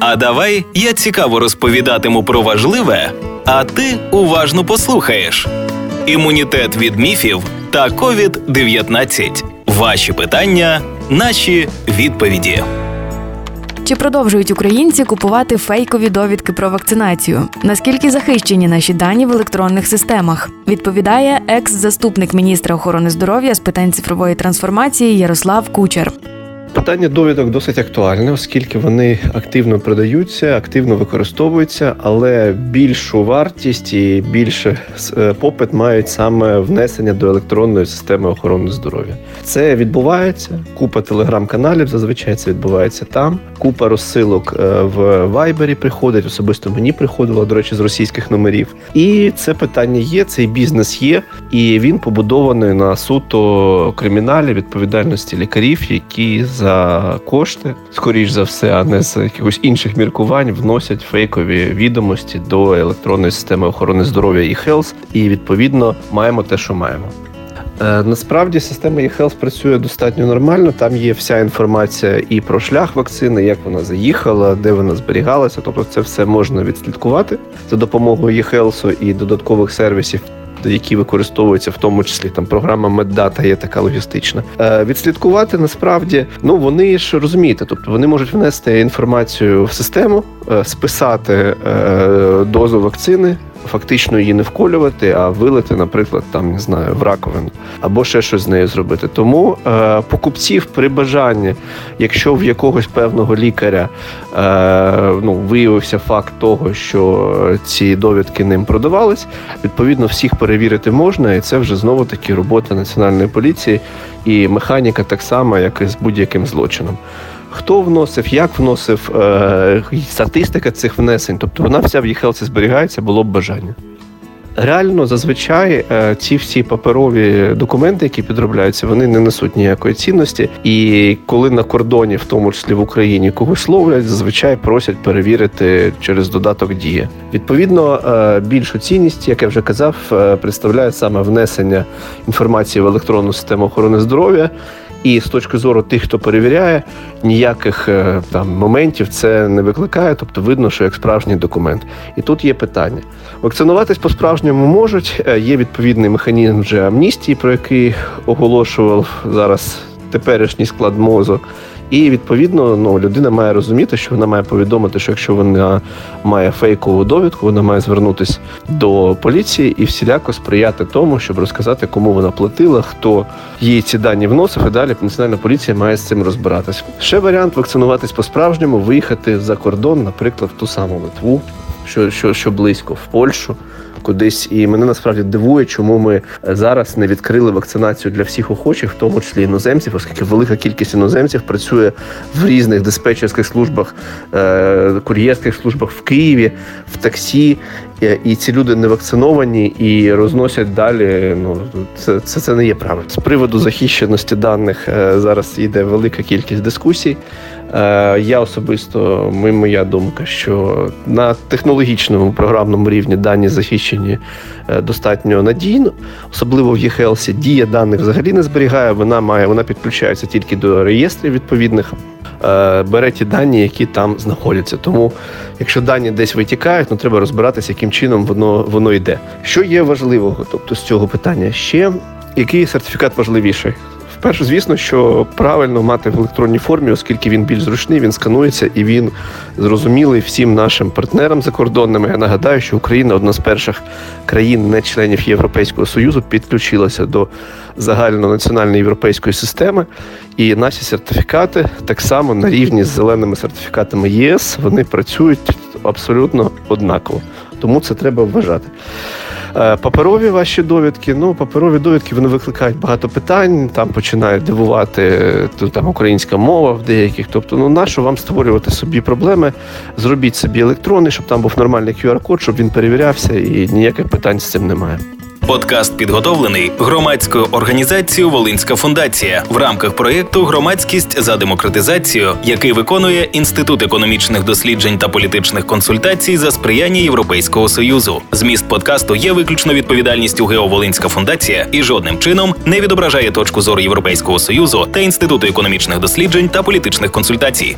А давай я цікаво розповідатиму про важливе, а ти уважно послухаєш. Імунітет від міфів та covid 19 Ваші питання, наші відповіді. Чи продовжують українці купувати фейкові довідки про вакцинацію? Наскільки захищені наші дані в електронних системах? Відповідає екс-заступник міністра охорони здоров'я з питань цифрової трансформації Ярослав Кучер. Питання довідок досить актуальне, оскільки вони активно продаються, активно використовуються, але більшу вартість і більше е, попит мають саме внесення до електронної системи охорони здоров'я. Це відбувається. Купа телеграм-каналів зазвичай це відбувається там. Купа розсилок е, в вайбері приходить. Особисто мені приходило, до речі, з російських номерів. І це питання є. Цей бізнес є, і він побудований на суто криміналі відповідальності лікарів, які за кошти, скоріш за все, а не з якихось інших міркувань, вносять фейкові відомості до електронної системи охорони здоров'я і Health, і відповідно маємо те, що маємо. Е, насправді система eHealth працює достатньо нормально. Там є вся інформація і про шлях вакцини, як вона заїхала, де вона зберігалася. Тобто, це все можна відслідкувати за допомогою eHealth і додаткових сервісів які використовуються, в тому числі там програма Меддата є така логістична. Е, Відслідкувати насправді ну вони ж розумієте, тобто вони можуть внести інформацію в систему, е, списати е, дозу вакцини фактично її не вколювати, а вилити, наприклад, там не знаю, в раковину або ще щось з нею зробити. Тому е, покупців при бажанні, якщо в якогось певного лікаря е, ну, виявився факт того, що ці довідки ним продавались, відповідно всіх перевірити можна, і це вже знову таки робота національної поліції і механіка так само, як і з будь-яким злочином хто вносив, як вносив, е, статистика цих внесень. Тобто вона вся в eHealth зберігається, було б бажання. Реально, зазвичай е, ці всі паперові документи, які підробляються, вони не несуть ніякої цінності. І коли на кордоні, в тому числі в Україні, когось ловлять, зазвичай просять перевірити через додаток Дія. Відповідно, е, більшу цінність, як я вже казав, представляє саме внесення інформації в електронну систему охорони здоров'я. І з точки зору тих, хто перевіряє, ніяких е, там моментів це не викликає, тобто видно, що як справжній документ. І тут є питання: вакцинуватись по-справжньому можуть. Е, є відповідний механізм вже амністії, про який оголошував зараз теперішній склад мозу. І відповідно ну, людина має розуміти, що вона має повідомити, що якщо вона має фейкову довідку, вона має звернутися до поліції і всіляко сприяти тому, щоб розказати, кому вона платила, хто їй ці дані вносив. І далі національна поліція має з цим розбиратись. Ще варіант вакцинуватись по-справжньому, виїхати за кордон, наприклад, в ту саму Литву, що, що, що близько в Польщу кудись. І мене насправді дивує, чому ми зараз не відкрили вакцинацію для всіх охочих, в тому числі іноземців, оскільки велика кількість іноземців працює в різних диспетчерських службах, е, кур'єрських службах в Києві, в таксі. І ці люди не вакциновані і розносять далі. Ну це це, це не є правильно. З приводу захищеності даних е, зараз йде велика кількість дискусій. Е, я особисто моя думка, що на технологічному програмному рівні дані захищені е, достатньо надійно, особливо в eHealth дія даних взагалі не зберігає. Вона має, вона підключається тільки до реєстрів відповідних. Е, бере ті дані, які там знаходяться. Тому, якщо дані десь витікають, ну треба розбиратися, яким чином воно воно йде. Що є важливого, тобто з цього питання ще який сертифікат важливіший? Перше, звісно, що правильно мати в електронній формі, оскільки він більш зручний, він сканується і він зрозумілий всім нашим партнерам закордонними. Я нагадаю, що Україна одна з перших країн, не членів Європейського союзу, підключилася до загальнонаціональної європейської системи. І наші сертифікати так само на рівні з зеленими сертифікатами ЄС вони працюють абсолютно однаково. Тому це треба вважати. Е, паперові ваші довідки. Ну, паперові довідки вони викликають багато питань. Там починають дивувати тут там українська мова в деяких. Тобто, ну нащо вам створювати собі проблеми? Зробіть собі електронний, щоб там був нормальний QR-код, щоб він перевірявся, і ніяких питань з цим немає. Подкаст підготовлений громадською організацією Волинська фундація в рамках проєкту Громадськість за демократизацію, який виконує інститут економічних досліджень та політичних консультацій за сприяння Європейського союзу. Зміст подкасту є виключно відповідальністю ГЕО Волинська фундація і жодним чином не відображає точку зору Європейського союзу та інституту економічних досліджень та політичних консультацій.